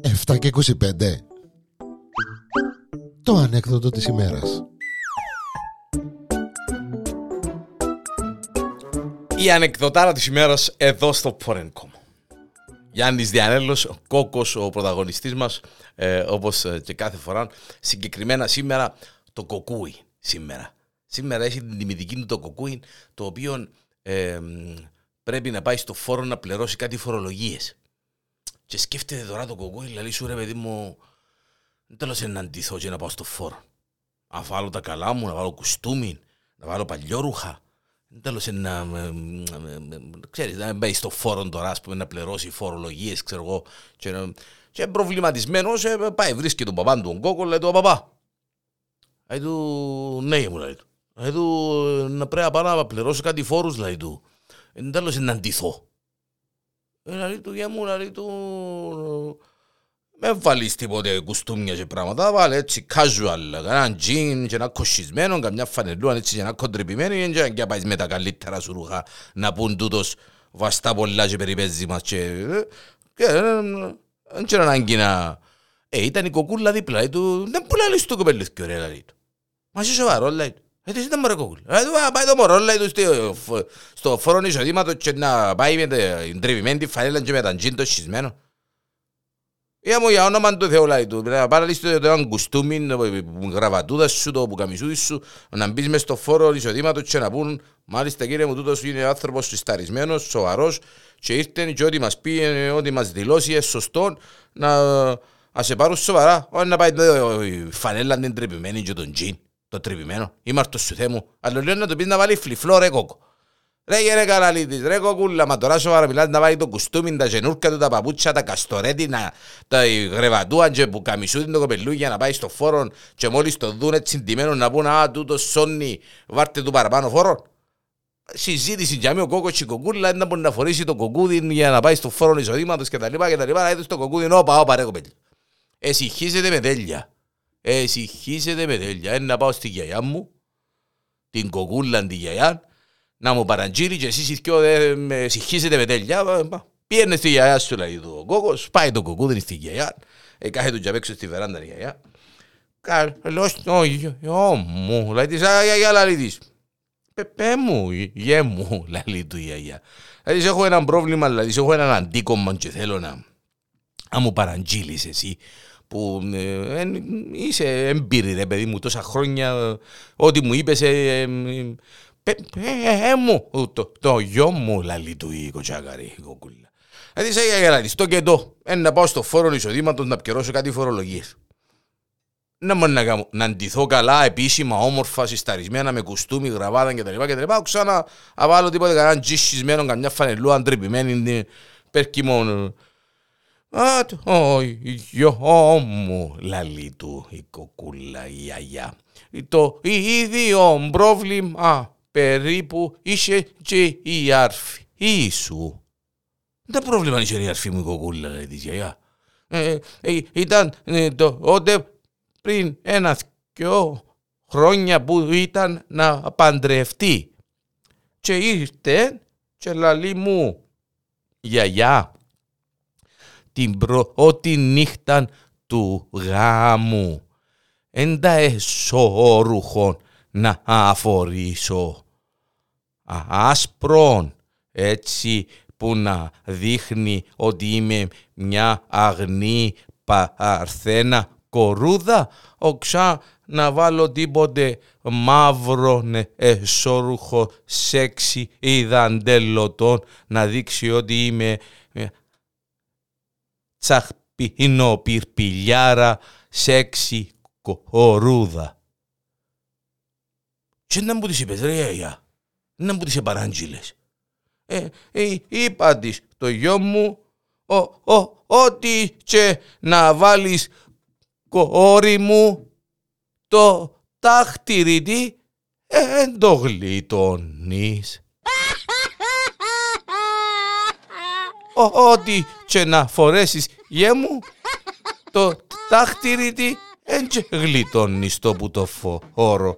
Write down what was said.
Εφτά και 25 Το ανέκδοτο της ημέρας Η ανεκδοτάρα της ημέρας εδώ στο Forencom. Γιάννης Διανέλος, ο Κόκος, ο πρωταγωνιστής μας, ε, όπως ε, και κάθε φορά. Συγκεκριμένα σήμερα το κοκούι σήμερα. Σήμερα έχει την τιμητική του το κοκούι, το οποίο ε, πρέπει να πάει στο φόρο να πληρώσει κάτι φορολογίες. Και σκέφτεται τώρα το κοκούι, λέει σου ρε παιδί μου, δεν θέλω να αντιθώ και να πάω στο φόρο. Να βάλω τα καλά μου, να βάλω κουστούμι, να βάλω παλιόρουχα, Τέλο να. ξέρεις, να μπαίνει στο φόρο τώρα, ας πούμε, να πληρώσει φορολογίες, ξέρω εγώ. Και, και προβληματισμένος, ε, πάει, βρίσκει τον παπά του, τον κόκο, λέει του παπά. Λέει του, ναι, μου λέει του. Λέει του, να πρέπει να πάω να πληρώσω κάτι φόρους, λέει του. Εν τέλος να αντιθώ. Ε, λέει του, για μου, λέει του, με βάλεις τίποτε κουστούμια και πράγματα, βάλε έτσι casual, έναν τζιν και ένα κοσισμένο, καμιά φανελούα έτσι και ένα κοντρυπημένο και να πάεις με τα καλύτερα σου ρούχα να πούν τούτος βαστά πολλά και περιπέζεις μας και... Δεν ξέρω ανάγκη να... Ε, ήταν η κοκούλα δίπλα, του, δεν πουλά λες το κοπέλιθκιο ρε, λέει του. Μα είσαι σοβαρός, λέει του. Ε, τι ήταν μωρέ κοκούλα. Ε, πάει το μωρό, λέει του, στο φόρον εισοδήματος και να πάει με την τρυπημένη φανέλα και με τα τζιν το σχισμένο. Ή μου για όνομα του Θεού λέει του, να πάρεις το έναν κουστούμι, γραβατούδας σου, το πουκαμισούδι σου, να μπεις μες στο φόρο εισοδήματος και να πούν μάλιστα κύριε μου τούτος είναι άνθρωπος συσταρισμένος, σοβαρός και ήρθε και ό,τι μας πει, ό,τι μας δηλώσει είναι σωστό να ας σε πάρουν σοβαρά, όχι να πάει η φανέλα την τρυπημένη και τον τζιν, το τρυπημένο, είμαι αρτός σου Θεέ μου, αλλά λέω να το πεις να βάλει φλιφλό ρε κόκο. Ρε γερε καραλίτης, ρε κοκούλα, μα τώρα σοβαρά μιλάς να βάλει το κουστούμι, τα γενούρκα του, τα παπούτσια, τα καστορέτινα, τα γρεβατούαν και που καμισούδιν το κοπελούι για να πάει στο φόρο και μόλις το δουν έτσι ντυμένο να πούν «Α, τούτος σόνι, βάρτε του παραπάνω φόρο». Συζήτηση για μí ο κόκος και η κοκούλα δεν μπορεί να φορήσει το κοκούδι για να πάει στο φόρο εισοδήματος και τα λοιπά και τα λοιπά, να είδε στο κοκούδι, όπα, όπα ρε κοπέλι. Εσυχίζετε με τέλεια. Εσυχίζετε με τέλεια. Ένα να πάω στη γιαγιά μου, την κοκούλα τη γιαγιά, να μου παραγγείλει και εσείς οι δυο με συγχύσετε με τέλεια. Πιένε στη γιαγιά σου λέει του ο κόκος, πάει το κοκούδι στη γιαγιά, ε, κάθε του και στη βεράντα η γιαγιά. Καλώς, όχι, μου, λέει της, γιαγιά λαλή της. Πε μου, γε μου, λέει του η γιαγιά. Δηλαδή έχω ένα πρόβλημα, δηλαδή έχω έναν αντίκομμα και θέλω να, να μου παραγγείλεις εσύ που ε, είσαι εμπειρή ρε παιδί μου τόσα χρόνια, ό,τι μου είπες ε, ε, ε, μου, το γιο μου λαλεί του η κοτσάκαρη η κοκούλα. Δηλαδή σε για να δεις το και το, να πάω στο φόρο εισοδήματος να πληρώσω κάτι φορολογίες. Να μου να, κάνω, να αντιθώ καλά, επίσημα, όμορφα, συσταρισμένα, με κουστούμι, γραβάτα κτλ. κτλ. Ξανά να βάλω τίποτα κανέναν τζίσσισμένο, καμιά φανελού αντρυπημένη, περκυμόνο. Α, το γιο μου, λαλεί του η κοκούλα, η αγιά. Το ίδιο πρόβλημα περίπου είσαι και η αρφή σου. Δεν πρόβλημα είσαι η αρφή μου η κοκούλα, λέει της γιαγιά. Ε, ε, ήταν ε, τότε πριν ένα δυο χρόνια που ήταν να παντρευτεί. Και ήρθε και λαλή μου, γιαγιά, την πρώτη νύχτα του γάμου. Εν τα εσώρουχον να αφορήσω άσπρον έτσι που να δείχνει ότι είμαι μια αγνή παρθένα κορούδα οξά να βάλω τίποτε μαύρο εσώρουχο σεξι ή δαντέλωτον να δείξει ότι είμαι τσαχπίνο πυρπιλιάρα σεξι κορούδα. Τι να μου τις είπες ρε να μου τις επαράντζιλες. Ε, ε, είπα της το γιο μου ο, ο, ότι και να βάλεις κόρη μου το τάχτηρι εν το γλιτώνεις. Ότι και να φορέσεις γε μου το τάχτηρι εν και γλιτώνεις το που το φορώ.